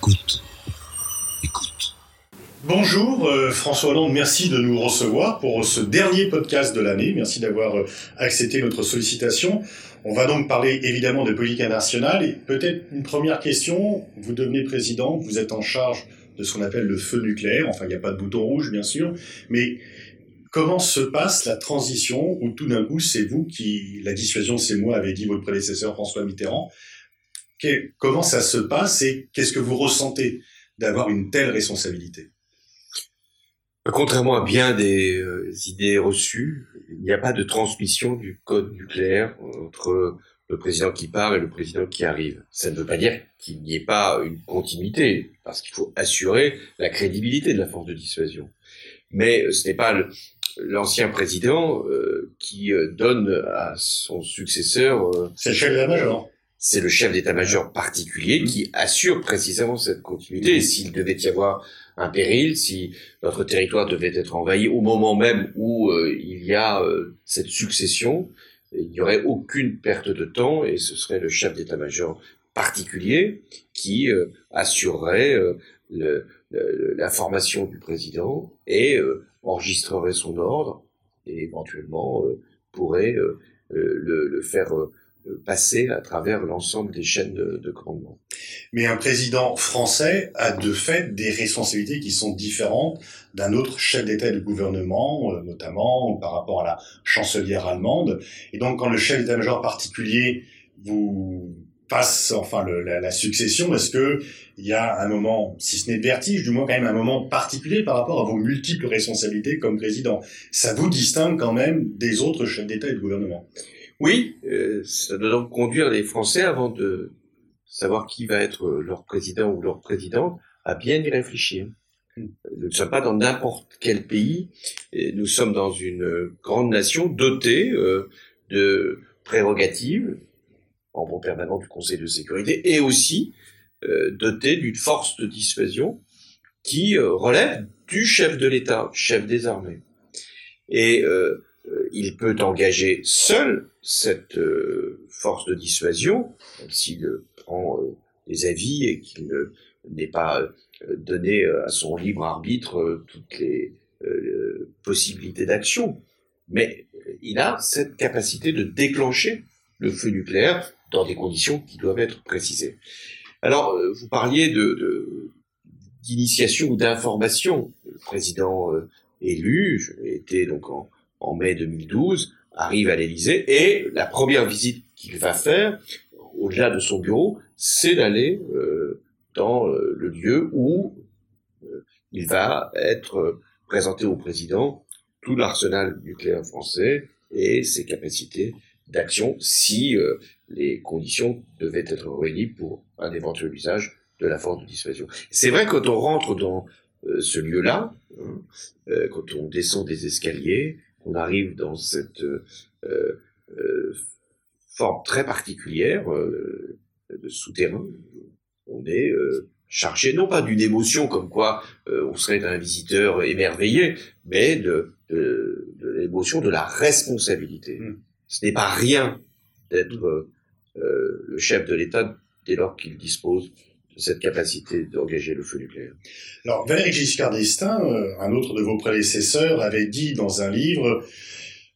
Écoute. Écoute. Bonjour euh, François Hollande, merci de nous recevoir pour ce dernier podcast de l'année. Merci d'avoir euh, accepté notre sollicitation. On va donc parler évidemment de politique internationale et peut-être une première question. Vous devenez président, vous êtes en charge de ce qu'on appelle le feu nucléaire. Enfin, il n'y a pas de bouton rouge bien sûr, mais comment se passe la transition où tout d'un coup c'est vous qui, la dissuasion c'est moi, avait dit votre prédécesseur François Mitterrand. Que- comment ça se passe et qu'est-ce que vous ressentez d'avoir une telle responsabilité? Contrairement à bien des euh, idées reçues, il n'y a pas de transmission du code nucléaire entre le président qui part et le président qui arrive. Ça ne veut pas dire qu'il n'y ait pas une continuité, parce qu'il faut assurer la crédibilité de la force de dissuasion. Mais ce n'est pas l'ancien président euh, qui euh, donne à son successeur euh, C'est le chef de la major. C'est le chef d'état-major particulier qui assure précisément cette continuité. S'il devait y avoir un péril, si notre territoire devait être envahi au moment même où euh, il y a euh, cette succession, il n'y aurait aucune perte de temps et ce serait le chef d'état-major particulier qui euh, assurerait le- le- la formation du président et enregistrerait son ordre et éventuellement pourrait le, le faire passer à travers l'ensemble des chaînes de, de commandement. Mais un président français a de fait des responsabilités qui sont différentes d'un autre chef d'État et de gouvernement, euh, notamment par rapport à la chancelière allemande. Et donc, quand le chef d'état-major particulier vous passe enfin la, la succession, est-ce que il y a un moment, si ce n'est de vertige, du moins quand même un moment particulier par rapport à vos multiples responsabilités comme président? Ça vous distingue quand même des autres chefs d'État et de gouvernement? Oui, euh, ça doit donc conduire les Français avant de savoir qui va être leur président ou leur présidente à bien y réfléchir. Hmm. Nous ne sommes pas dans n'importe quel pays, et nous sommes dans une grande nation dotée euh, de prérogatives, membre permanent du Conseil de sécurité, et aussi euh, dotée d'une force de dissuasion qui euh, relève du chef de l'État, chef des armées. Et euh, il peut engager seul cette euh, force de dissuasion, s'il euh, prend euh, des avis et qu'il ne- n'est pas euh, donné euh, à son libre arbitre euh, toutes les euh, possibilités d'action. Mais euh, il a cette capacité de déclencher le feu nucléaire dans des conditions qui doivent être précisées. Alors, euh, vous parliez d'initiation ou d'information. Le président euh, élu, je l'ai été donc en, en mai 2012, arrive à l'Élysée et la première visite qu'il va faire, au-delà de son bureau, c'est d'aller euh, dans euh, le lieu où euh, il va être euh, présenté au président tout l'arsenal nucléaire français et ses capacités d'action si les conditions devaient être réunies pour un éventuel usage de la force de dissuasion. C'est vrai quand on rentre dans ce lieu-là, hein, quand on descend des escaliers, on arrive dans cette euh, euh, forme très particulière euh, de souterrain. On est euh, chargé non pas d'une émotion comme quoi euh, on serait un visiteur émerveillé, mais de, de, de l'émotion de la responsabilité. Mm. Ce n'est pas rien d'être le chef de l'État dès lors qu'il dispose cette capacité d'engager le feu nucléaire. Alors, Valéry Giscard d'Estaing, euh, un autre de vos prédécesseurs, avait dit dans un livre,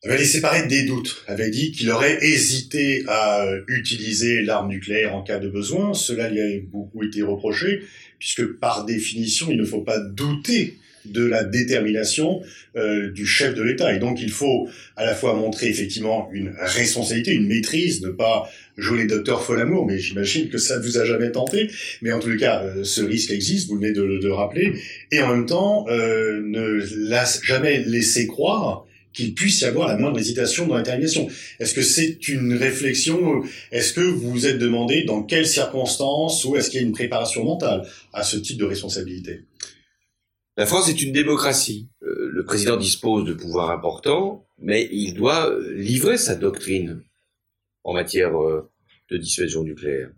avait laissé paraître des doutes, avait dit qu'il aurait hésité à euh, utiliser l'arme nucléaire en cas de besoin. Cela lui a beaucoup été reproché, puisque par définition, il ne faut pas douter de la détermination euh, du chef de l'État. Et donc, il faut à la fois montrer effectivement une responsabilité, une maîtrise, ne pas jouer les docteurs Folamour, mais j'imagine que ça ne vous a jamais tenté. Mais en tout cas, euh, ce risque existe, vous venez de le rappeler, et en même temps, euh, ne laisse jamais laisser croire qu'il puisse y avoir la moindre hésitation dans l'interrogation. Est-ce que c'est une réflexion euh, Est-ce que vous vous êtes demandé dans quelles circonstances ou est-ce qu'il y a une préparation mentale à ce type de responsabilité? La France est une démocratie. Euh, le président dispose de pouvoirs importants, mais il doit euh, livrer sa doctrine en matière euh, de dissuasion nucléaire.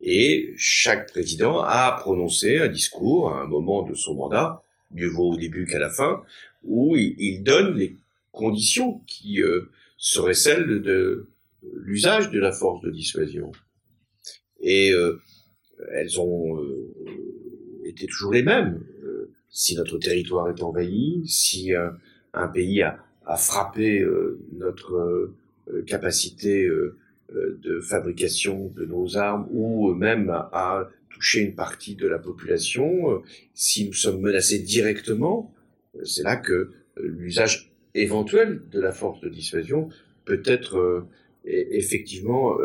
Et chaque président a prononcé un discours à un moment de son mandat, mieux vaut au début qu'à la fin, où il, donne les conditions qui seraient celles de, l'usage de la force de dissuasion. Et elles ont étaient toujours les mêmes. Euh, si notre territoire est envahi, si un pays a, a frappé notre capacité de fabrication de nos armes ou même a touché une partie de la population, si nous sommes menacés directement, c'est là que l'usage éventuel de la force de dissuasion peut être effectivement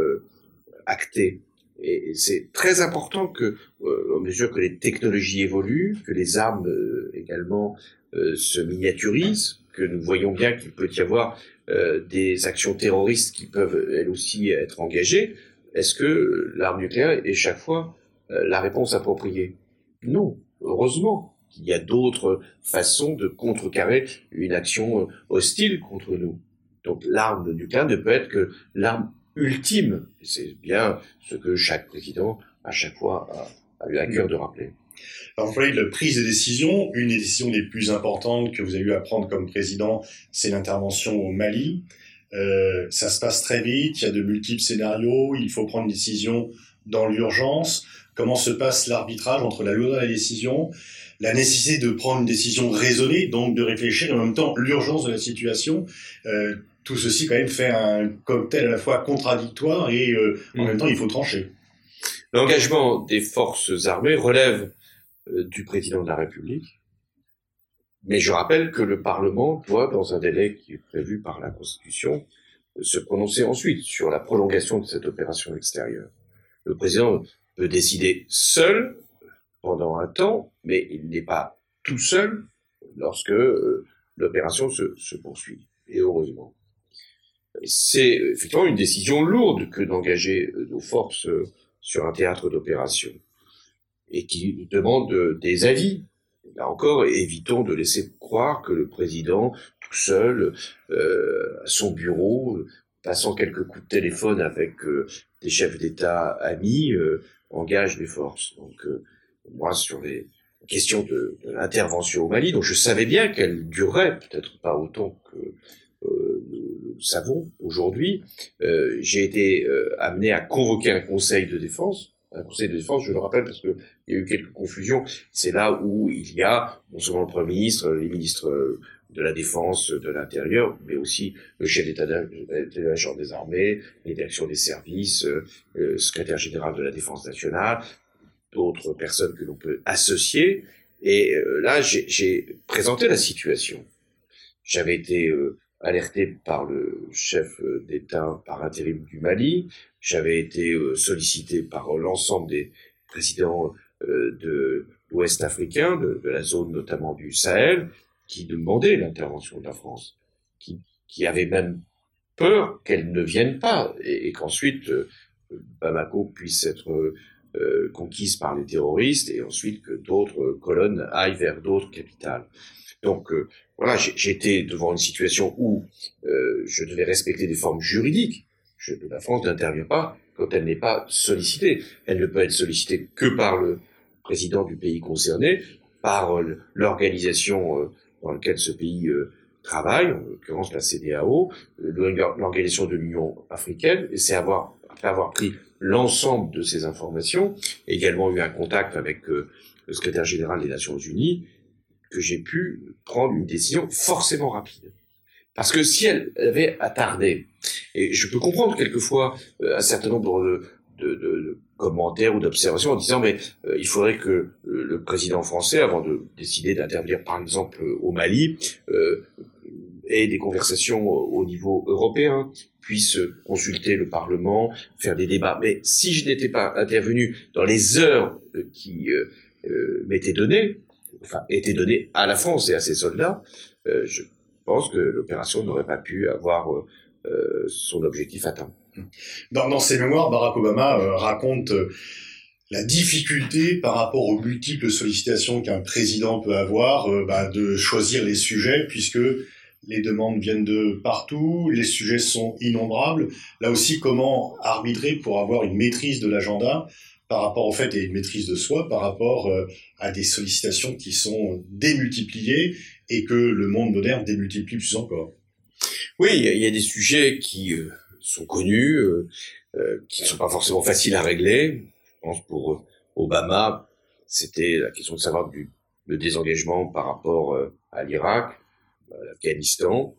acté. Et c'est très important que, euh, mesure que les technologies évoluent, que les armes euh, également euh, se miniaturisent, que nous voyons bien qu'il peut y avoir des actions terroristes qui peuvent elles aussi être engagées, est-ce que l'arme nucléaire est chaque fois la réponse appropriée? Non, heureusement qu'il y a d'autres façons de contrecarrer une action hostile contre nous. Donc l'arme nucléaire ne peut être que l'arme ultime. C'est bien ce que chaque président, à chaque fois, a, eu à cœur de rappeler. Alors, vous parlez de la prise de décision. Une des décisions les plus importantes que vous avez eu à prendre comme président, c'est l'intervention au Mali. Euh, ça se passe très vite, il y a de multiples scénarios, il faut prendre une décision dans l'urgence. Comment se passe l'arbitrage entre la loi et la décision? La nécessité de prendre une décision raisonnée, donc de réfléchir, en même temps l'urgence de la situation. Euh, tout ceci quand même fait un cocktail à la fois contradictoire et euh, en même mm. temps il faut trancher. L'engagement des forces armées relève euh, du président de la République, mais je rappelle que le Parlement doit, dans un délai qui est prévu par la Constitution, se prononcer ensuite sur la prolongation de cette opération extérieure. Le président peut décider seul pendant un temps, mais il n'est pas tout seul lorsque euh, l'opération se, se poursuit, et heureusement c'est effectivement une décision lourde que d'engager euh, nos forces euh, sur un théâtre d'opération et qui demande euh, des avis. Là encore, évitons de laisser croire que le président, tout seul, à son bureau, passant quelques coups de téléphone avec des chefs d'État amis, engage des forces. Donc, moi, sur les questions de, de l'intervention au Mali, dont je savais bien qu'elle durerait, peut-être pas autant que savons aujourd'hui, euh, j'ai été euh, amené à convoquer un conseil de défense. Un conseil de défense, je le rappelle parce qu'il y a eu quelques confusions. C'est là où il y a non seulement le Premier ministre, les ministres de la Défense, de l'Intérieur, mais aussi le chef d'état-major des armées, les directions des services, euh, le secrétaire général de la Défense nationale, d'autres personnes que l'on peut associer. Et là, j'ai présenté la situation. J'avais été alerté par le chef euh, d'État par intérim du Mali. J'avais été euh, sollicité par l'ensemble des présidents euh, de l'Ouest africain, de, la zone notamment du Sahel, qui demandaient l'intervention de la France, qui, qui avaient même peur qu'elle ne vienne pas et, qu'ensuite Bamako puisse être conquise par les terroristes et ensuite que d'autres colonnes aillent vers d'autres capitales. Donc euh, voilà, j'étais devant une situation où euh, je devais respecter des formes juridiques. La France n'intervient pas quand elle n'est pas sollicitée. Elle ne peut être sollicitée que par le président du pays concerné, par euh, l'organisation dans laquelle ce pays travaille, en l'occurrence la CDAO, l'organisation de l'Union africaine, c'est avoir, après avoir pris l'ensemble de ces informations, également eu un contact avec le secrétaire général des Nations Unies, que j'ai pu prendre une décision forcément rapide. Parce que si elle avait attardé, et je peux comprendre quelquefois euh, un certain nombre de, commentaires ou d'observations en disant mais euh, il faudrait que euh, le président français, avant de décider d'intervenir par exemple au Mali, ait des conversations au niveau européen, puisse consulter le Parlement, faire des débats. Mais si je n'étais pas intervenu dans les heures qui m'étaient données, enfin, été donné à la France et à ses soldats, euh, je pense que l'opération n'aurait pas pu avoir euh, euh, son objectif atteint. Dans, dans, ses mémoires, Barack Obama raconte la difficulté par rapport aux multiples sollicitations qu'un président peut avoir bah, de choisir les sujets, puisque les demandes viennent de partout, les sujets sont innombrables. Là aussi, comment arbitrer pour avoir une maîtrise de l'agenda par rapport au fait et une maîtrise de soi par rapport euh, à des sollicitations qui sont démultipliées et que le monde moderne démultiplie plus encore. Oui, il y, a des sujets qui euh, sont connus, euh, qui ne sont pas forcément faciles à régler. Je pense pour Obama, c'était la question de savoir du, le désengagement par rapport à l'Irak, à l'Afghanistan.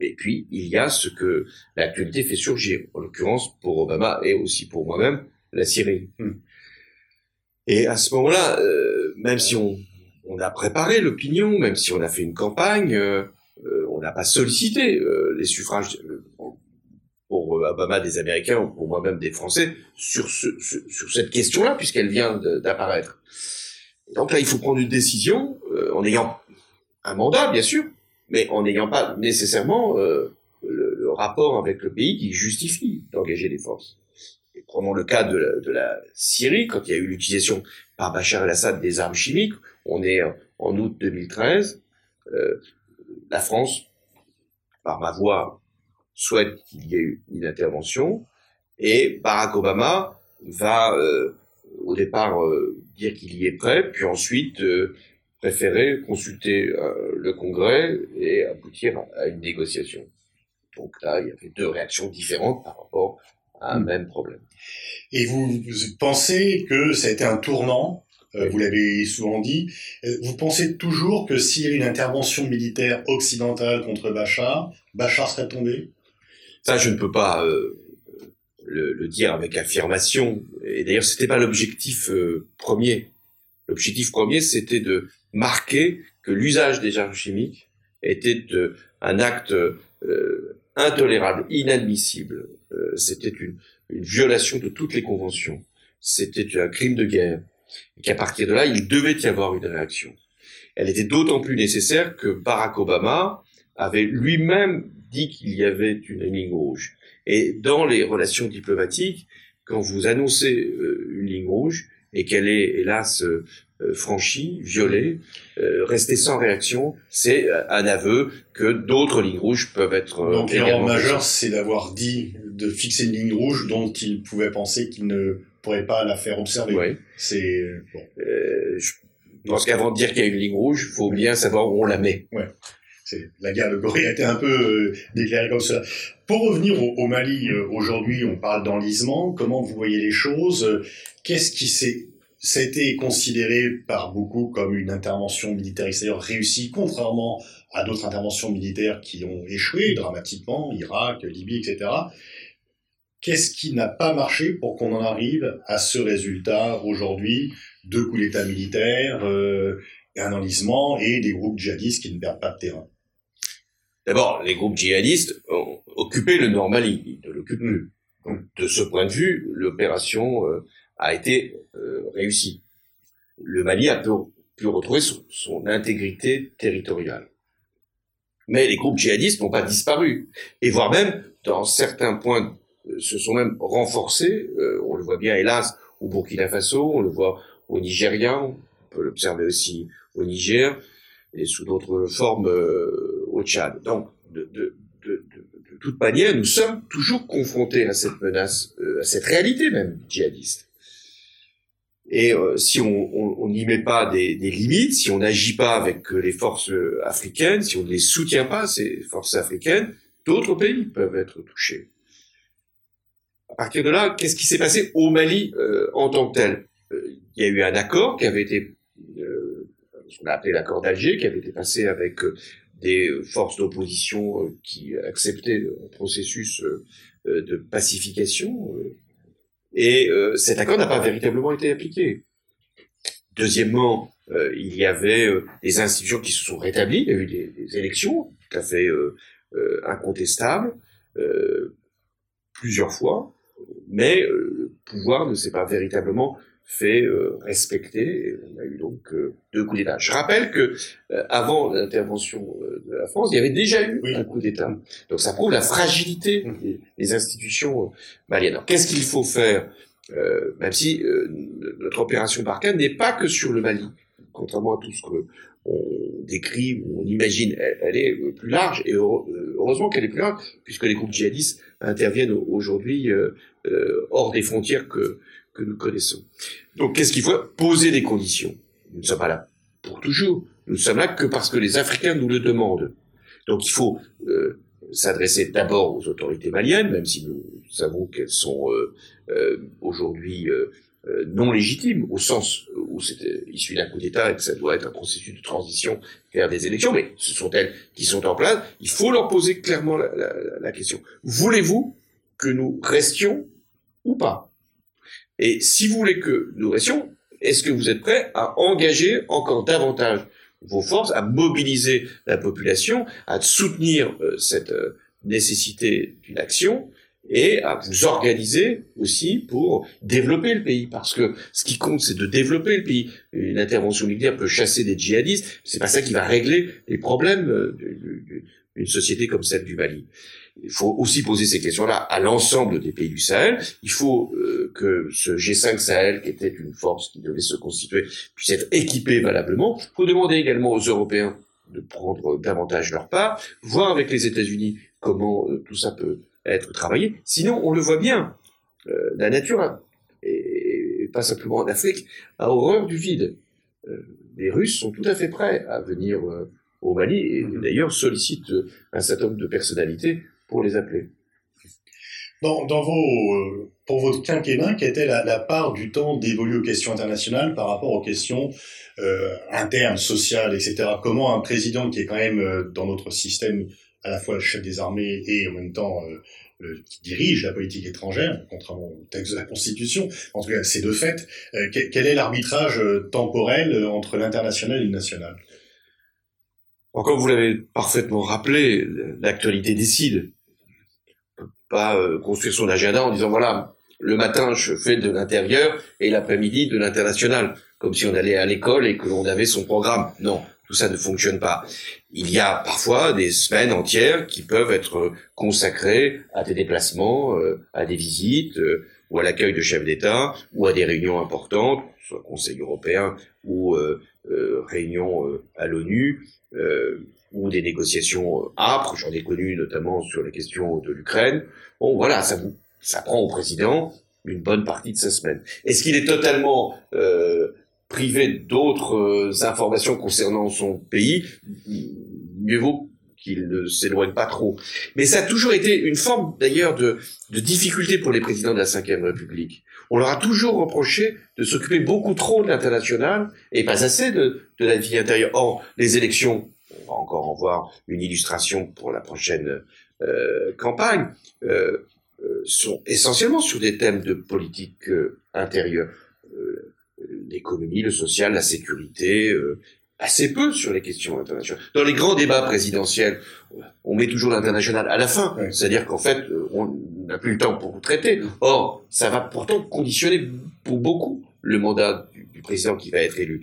Et puis, il y a ce que l'actualité fait surgir, en l'occurrence pour Obama et aussi pour moi-même, la Syrie. Hmm. Et à ce moment-là, euh, même si on, a préparé l'opinion, même si on a fait une campagne, euh, euh, on n'a pas sollicité les suffrages pour Obama des Américains ou pour moi-même des Français sur, ce, ce- sur cette question-là, puisqu'elle vient d'apparaître. Donc là, il faut prendre une décision en ayant un mandat, bien sûr, mais en n'ayant pas nécessairement le, le rapport avec le pays qui justifie d'engager des forces. Prenons le cas de la, Syrie, quand il y a eu l'utilisation par Bachar el-Assad des armes chimiques, on est en- août 2013, euh, la France, par ma voix, souhaite qu'il y ait une intervention, et Barack Obama va euh, au départ euh, dire qu'il y est prêt, puis ensuite préférer consulter le Congrès et aboutir à une négociation. Donc là, il y avait deux réactions différentes par rapport un Mm. même problème. Et vous, pensez que ça a été un tournant euh, vous l'avez souvent dit. Euh, Vous pensez toujours que s'il y a une intervention militaire occidentale contre Bachar, Bachar serait tombé? Ça, je ne peux pas euh, le, le dire avec affirmation. Et d'ailleurs, c'était pas l'objectif euh, premier. L'objectif premier, c'était de marquer que l'usage des armes chimiques était euh, un acte intolérable, inadmissible. Euh, c'était une, une violation de toutes les conventions. C'était un crime de guerre. Et qu'à partir de là, il devait y avoir une réaction. Elle était d'autant plus nécessaire que Barack Obama avait lui-même dit qu'il y avait une ligne rouge. Et dans les relations diplomatiques, quand vous annoncez euh, une ligne rouge et qu'elle est hélas euh, franchie, violée, euh, rester sans réaction, c'est euh, un aveu que d'autres lignes rouges peuvent être euh, Donc l'erreur majeure, c'est d'avoir dit de fixer une ligne rouge dont il pouvait penser qu'il ne pourrait pas la faire observer. Oui. C'est bon. Euh, je pense qu'avant de dire qu'il y a une ligne rouge, il faut bien savoir où on la met. C'est la guerre de Corée a été un peu euh, déclarée comme cela. Pour revenir au, au Mali, euh, aujourd'hui, on parle d'enlisement. Comment vous voyez les choses? Euh, Qu'est-ce qui s'est ça a été considéré par beaucoup comme une intervention militaire extérieure réussie, contrairement à d'autres interventions militaires qui ont échoué dramatiquement, Irak, Libye, etc. Qu'est-ce qui n'a pas marché pour qu'on en arrive à ce résultat aujourd'hui Deux coups d'État militaires, euh, un enlisement et des groupes djihadistes qui ne perdent pas de terrain? D'abord, les groupes djihadistes ont occupé le Nord Mali, ils ne l'occupent plus. Donc, de ce point de vue, l'opération euh, a été euh, réussie. Le Mali a pu, retrouver son, intégrité territoriale. Mais les groupes djihadistes n'ont pas disparu. Et voire même, dans certains points, euh, se sont même renforcés. Euh, on le voit bien, hélas, au Burkina Faso, on le voit au Nigeria, on peut l'observer aussi au Niger, et sous d'autres formes au Tchad. Donc, de, de, toute manière, nous sommes toujours confrontés à cette menace, à cette réalité même djihadiste. Et euh, si on n'y met pas des, des, limites, si on n'agit pas avec les forces africaines, si on ne les soutient pas, ces forces africaines, d'autres pays peuvent être touchés. À partir de là, qu'est-ce qui s'est passé au Mali euh, en tant que tel? Euh, Il y a eu un accord qui avait été, euh, ce qu'on a appelé l'accord d'Alger, qui avait été passé avec euh, des forces d'opposition euh, qui acceptaient un processus euh, de pacification. Et euh, cet accord n'a pas véritablement été appliqué. Deuxièmement, euh, il y avait euh, des institutions qui se sont rétablies, il y a eu des, élections tout à fait incontestables, plusieurs fois, mais le pouvoir ne s'est pas véritablement fait euh, respecter. Et on a eu donc euh, deux coups d'État. Je rappelle que euh, avant l'intervention de la France, il y avait déjà eu Oui. un coup d'État. Donc ça prouve la fragilité des, des institutions maliennes. Alors qu'est-ce qu'il faut faire Même si notre opération Barkhane n'est pas que sur le Mali, contrairement à tout ce que on décrit, on imagine, elle, elle est plus large, et heure- heureusement qu'elle est plus large, puisque les groupes djihadistes interviennent au- aujourd'hui hors des frontières que, nous connaissons. Donc qu'est-ce qu'il faut Poser des conditions? Nous ne sommes pas là pour toujours. Nous ne sommes là que parce que les Africains nous le demandent. Donc il faut euh, s'adresser d'abord aux autorités maliennes, même si nous savons qu'elles sont euh, euh, aujourd'hui non légitime, au sens où c'était issu d'un coup d'État et que ça doit être un processus de transition vers des élections, mais ce sont elles qui sont en place. Il faut leur poser clairement la, la, la question. Voulez-vous que nous restions ou pas? Et si vous voulez que nous restions, est-ce que vous êtes prêts à engager encore davantage vos forces, à mobiliser la population, à soutenir euh, cette euh, nécessité d'une action et à vous organiser aussi pour développer le pays? Parce que ce qui compte, c'est de développer le pays. Une intervention militaire peut chasser des djihadistes, c'est pas ça qui va régler les problèmes euh, d'une société comme celle du Mali. Il faut aussi poser ces questions-là à l'ensemble des pays du Sahel. Il faut euh, que ce G5 Sahel, qui était une force qui devait se constituer, puisse être équipé valablement. Il faut demander également aux Européens de prendre davantage leur part, voir avec les États-Unis comment euh, tout ça peut être travaillé. Sinon, on le voit bien, euh, la nature, et, pas simplement en Afrique, a horreur du vide. Les Russes sont tout à fait prêts à venir au Mali et d'ailleurs sollicitent un certain nombre de personnalités pour les appeler. Dans, dans vos, pour votre quinquennat, quelle était la, la part du temps dévolu aux questions internationales par rapport aux questions euh, internes, sociales, etc. Comment un président qui est quand même dans notre système à la fois le chef des armées et en même temps euh, le, qui dirige la politique étrangère, contrairement au texte de la Constitution. En tout cas, c'est de fait. Euh, quel, quel, est l'arbitrage euh, temporel entre l'international et le national? Encore, vous l'avez parfaitement rappelé, l'actualité décide. Pas euh, construire son agenda en disant voilà, le matin je fais de l'intérieur et l'après-midi de l'international, comme si on allait à l'école et que l'on avait son programme. Non, tout ça ne fonctionne pas. Il y a parfois des semaines entières qui peuvent être consacrées à des déplacements, euh, à des visites, euh, ou à l'accueil de chefs d'État, ou à des réunions importantes, soit Conseil européen ou euh, euh réunions euh, à l'ONU, ou des négociations âpres. J'en ai connu notamment sur les questions de l'Ukraine. Bon, voilà, ça, ça prend au président une bonne partie de sa semaine. Est-ce qu'il est totalement privé d'autres euh, informations concernant son pays, mieux vaut qu'il ne s'éloigne pas trop. Mais ça a toujours été une forme d'ailleurs de, de difficulté pour les présidents de la Ve République. On leur a toujours reproché de s'occuper beaucoup trop de l'international et pas assez de, de la vie intérieure. Or, les élections, on va encore en voir une illustration pour la prochaine euh, campagne, euh, euh sont essentiellement sur des thèmes de politique intérieure l'économie, le social, la sécurité, assez peu sur les questions internationales. Dans les grands débats présidentiels, on met toujours l'international à la fin, c'est-à-dire qu'en fait, on n'a plus le temps pour traiter. Or, ça va pourtant conditionner pour beaucoup le mandat du président qui va être élu.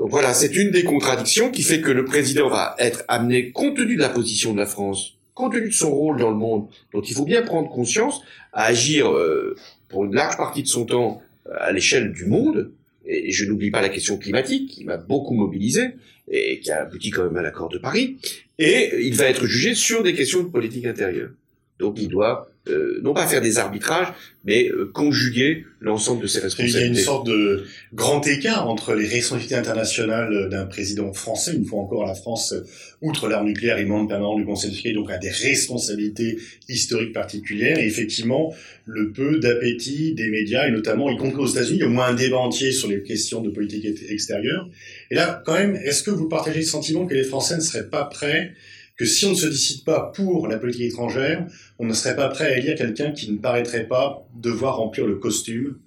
Donc voilà, c'est une des contradictions qui fait que le président va être amené, compte tenu de la position de la France, compte tenu de son rôle dans le monde, dont il faut bien prendre conscience, à agir euh, pour une large partie de son temps à l'échelle du monde, et je n'oublie pas la question climatique qui m'a beaucoup mobilisé et qui a abouti quand même à l'accord de Paris, et il va être jugé sur des questions de politique intérieure. Donc il doit euh, non pas faire des arbitrages, mais euh, conjuguer l'ensemble de ses responsabilités. Il y a une sorte de grand écart entre les responsabilités internationales d'un président français, une fois encore la France, outre l'arme nucléaire, est membre permanent du Conseil de sécurité, donc a des responsabilités historiques particulières, et effectivement le peu d'appétit des médias, et notamment, y compris aux États-Unis, il y a au moins un débat entier sur les questions de politique extérieure. Et là, quand même, est-ce que vous partagez le sentiment que les Français ne seraient pas prêts que si on ne se décide pas pour la politique étrangère, on ne serait pas prêt à élire quelqu'un qui ne paraîtrait pas devoir remplir le costume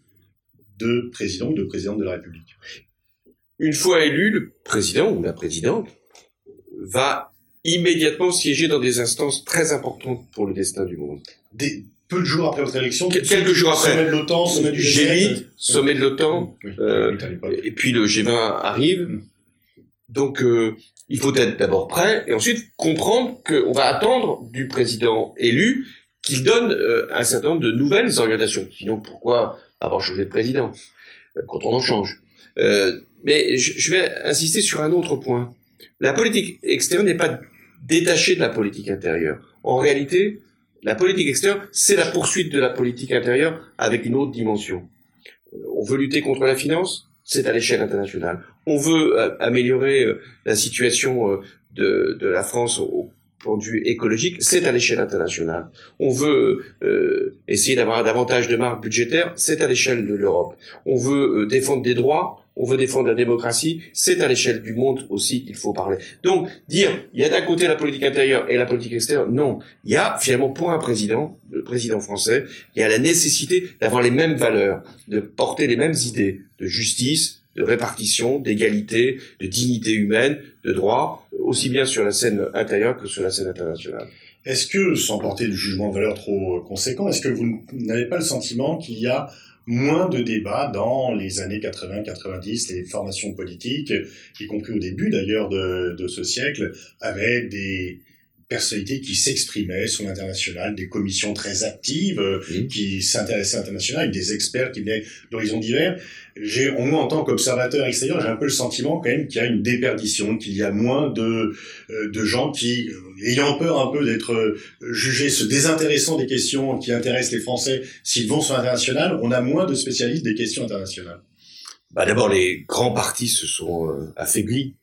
de président ou de présidente de la République. Une fois élu, le président ou la présidente va immédiatement siéger dans des instances très importantes pour le destin du monde. Des, peu de jours après votre élection, quelques jours après, sommet de l'OTAN, sommet du G8, sommet de l'OTAN, oui, euh, et puis le G20 arrive. Mm. Donc, euh, il faut être d'abord prêt et ensuite comprendre qu'on va attendre du président élu qu'il donne euh, un certain nombre de nouvelles orientations. Sinon, pourquoi avoir changé de président euh, quand on en change? Euh, Mais je, je, vais insister sur un autre point. La politique extérieure n'est pas détachée de la politique intérieure. En réalité, la politique extérieure, c'est la poursuite de la politique intérieure avec une autre dimension. On veut lutter contre la finance, c'est à l'échelle internationale. On veut euh, améliorer euh, la situation euh, de, la France au point de vue écologique, c'est à l'échelle internationale. On veut essayer d'avoir davantage de marques budgétaires, c'est à l'échelle de l'Europe. On veut défendre des droits, on veut défendre la démocratie, c'est à l'échelle du monde aussi qu'il faut parler. Donc, dire, il y a d'un côté la politique intérieure et la politique extérieure, non. Il y a finalement pour un président, le président français, il y a la nécessité d'avoir les mêmes valeurs, de porter les mêmes idées de justice, de répartition, d'égalité, de dignité humaine, de droit, aussi bien sur la scène intérieure que sur la scène internationale. Est-ce que, sans porter du jugement de valeur trop conséquent, est-ce que vous n'avez pas le sentiment qu'il y a moins de débats dans les années 80-90, les formations politiques, y compris au début d'ailleurs de, de ce siècle, avaient des, personnalités qui s'exprimaient sur l'international, des commissions très actives euh, qui s'intéressaient à l'international, des experts qui venaient d'horizons divers. J'ai, moi, en tant qu'observateur extérieur, j'ai un peu le sentiment quand même qu'il y a une déperdition, qu'il y a moins de, euh, de gens qui, euh, ayant peur un peu d'être jugés, se désintéressant des questions qui intéressent les Français s'ils vont sur l'international, on a moins de spécialistes des questions internationales. Bah d'abord, les grands partis se sont affaiblis.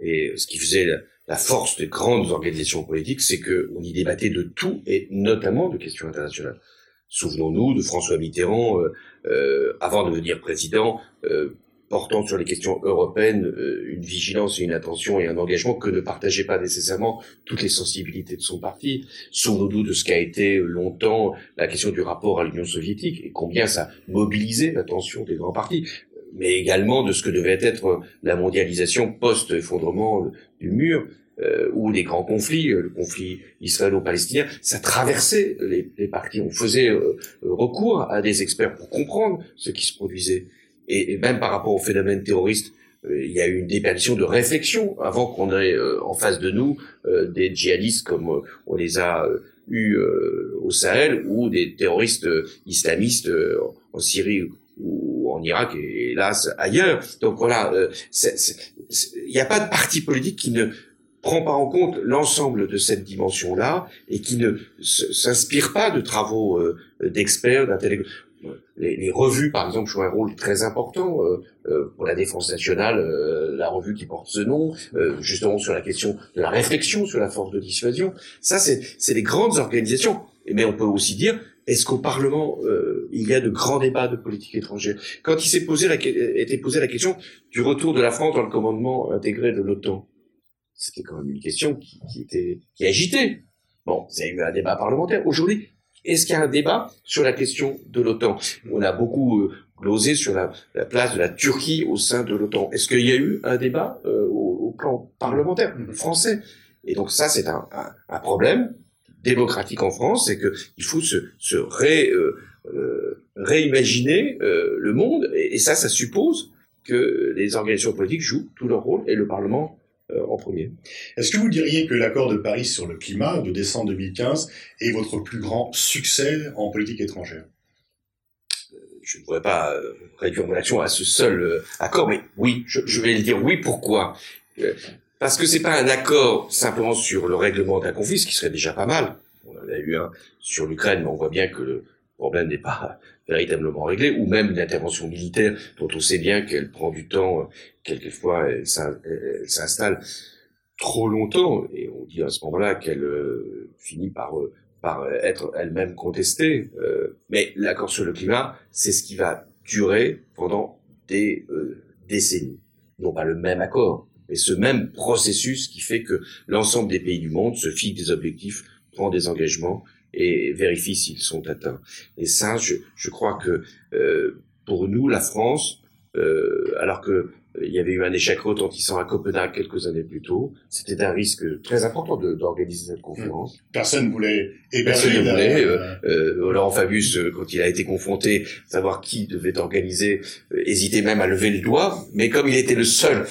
Et ce qui faisait la force des grandes organisations politiques, c'est qu'on y débattait de tout, et notamment de questions internationales. Souvenons-nous de François Mitterrand, euh, euh, avant de devenir président, euh, portant sur les questions européennes une vigilance et une attention et un engagement que ne partageaient pas nécessairement toutes les sensibilités de son parti. Souvenons-nous de ce qu'a été longtemps la question du rapport à l'Union soviétique et combien ça mobilisait l'attention des grands partis mais également de ce que devait être la mondialisation post-effondrement du mur, euh, ou les grands conflits, euh, le conflit israélo-palestinien, ça traversait les, les partis. On faisait euh, recours à des experts pour comprendre ce qui se produisait. Et, même par rapport au phénomène terroriste, il y a eu une déperdition de réflexion avant qu'on ait en face de nous des djihadistes comme on les a eus au Sahel ou des terroristes islamistes en Syrie ou en Irak et hélas ailleurs. Donc voilà, il n'y a pas de parti politique qui ne prend pas en compte l'ensemble de cette dimension-là et qui ne s'inspire pas de travaux euh, d'experts, d'intellectuels. Les, les, revues, par exemple, jouent un rôle très important euh, euh pour la défense nationale, euh, la revue qui porte ce nom, justement sur la question de la réflexion sur la force de dissuasion. Ça, c'est des grandes organisations. Mais on peut aussi dire, est-ce qu'au Parlement, il y a de grands débats de politique étrangère? Quand il s'est posé la, était posé la question du retour de la France dans le commandement intégré de l'OTAN, c'était quand même une question qui, qui était qui agitait. Bon, il y a eu un débat parlementaire. Aujourd'hui, est-ce qu'il y a un débat sur la question de l'OTAN? On a beaucoup euh, glosé sur la, la, place de la Turquie au sein de l'OTAN. Est-ce qu'il y a eu un débat euh, au, au, plan parlementaire français? Et donc ça, c'est un, un, un, problème démocratique en France, c'est que il faut se, se ré, euh, euh réimaginer le monde, et, et ça, ça suppose que les organisations politiques jouent tout leur rôle et le Parlement en premier. Est-ce que vous diriez que l'accord de Paris sur le climat de décembre 2015 est votre plus grand succès en politique étrangère? Euh, je ne pourrais pas euh, réduire mon action à ce seul accord, mais oui, je, vais le dire oui. Pourquoi? Parce que c'est pas un accord simplement sur le règlement d'un conflit, ce qui serait déjà pas mal. On en a eu un sur l'Ukraine, mais on voit bien que problème n'est pas véritablement réglé, ou même l'intervention militaire dont on sait bien qu'elle prend du temps, quelquefois elle s'installe trop longtemps, et on dit à ce moment-là qu'elle euh, finit par, euh, être elle-même contestée. Euh, mais l'accord sur le climat, c'est ce qui va durer pendant des décennies. Non pas le même accord, mais ce même processus qui fait que l'ensemble des pays du monde se fixe des objectifs, prend des engagements, et vérifie s'ils sont atteints. Et ça, je, je crois que euh, pour nous, la France, euh, alors que euh, il y avait eu un échec retentissant à Copenhague quelques années plus tôt. C'était un risque très important d'organiser cette conférence. Personne ne voulait Personne ne voulait. Euh, euh, Laurent Fabius, euh, quand il a été confronté, savoir qui devait organiser, euh, hésitait même à lever le doigt. Mais comme il était le seul,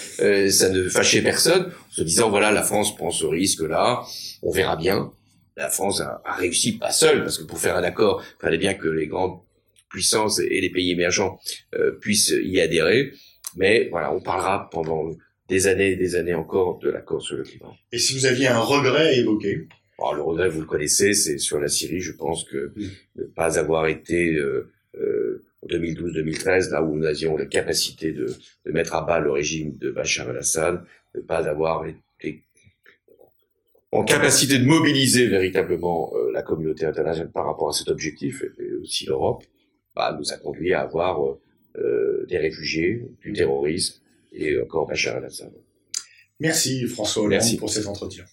ça ne fâchait personne. En se disant voilà, la France prend ce risque-là, on verra bien la France a, réussi, pas seule, parce que pour faire un accord, il fallait bien que les grandes puissances et les pays émergents euh, puissent y adhérer. Mais voilà, on parlera pendant des années et des années encore de l'accord sur le climat. Et si vous aviez un regret à évoquer? Alors, Le regret, vous le connaissez, c'est sur la Syrie. Je pense que ne pas avoir été euh, euh, en 2012-2013, là où nous avions la capacité de, de mettre à bas le régime de Bachar el-Assad, ne pas avoir en capacité de mobiliser véritablement euh, la communauté internationale par rapport à cet objectif, et aussi l'Europe, bah, nous a conduit à avoir euh, euh, des réfugiés, du terrorisme et encore Bachar el-Assad. Merci François Hollande Merci. pour cet entretien.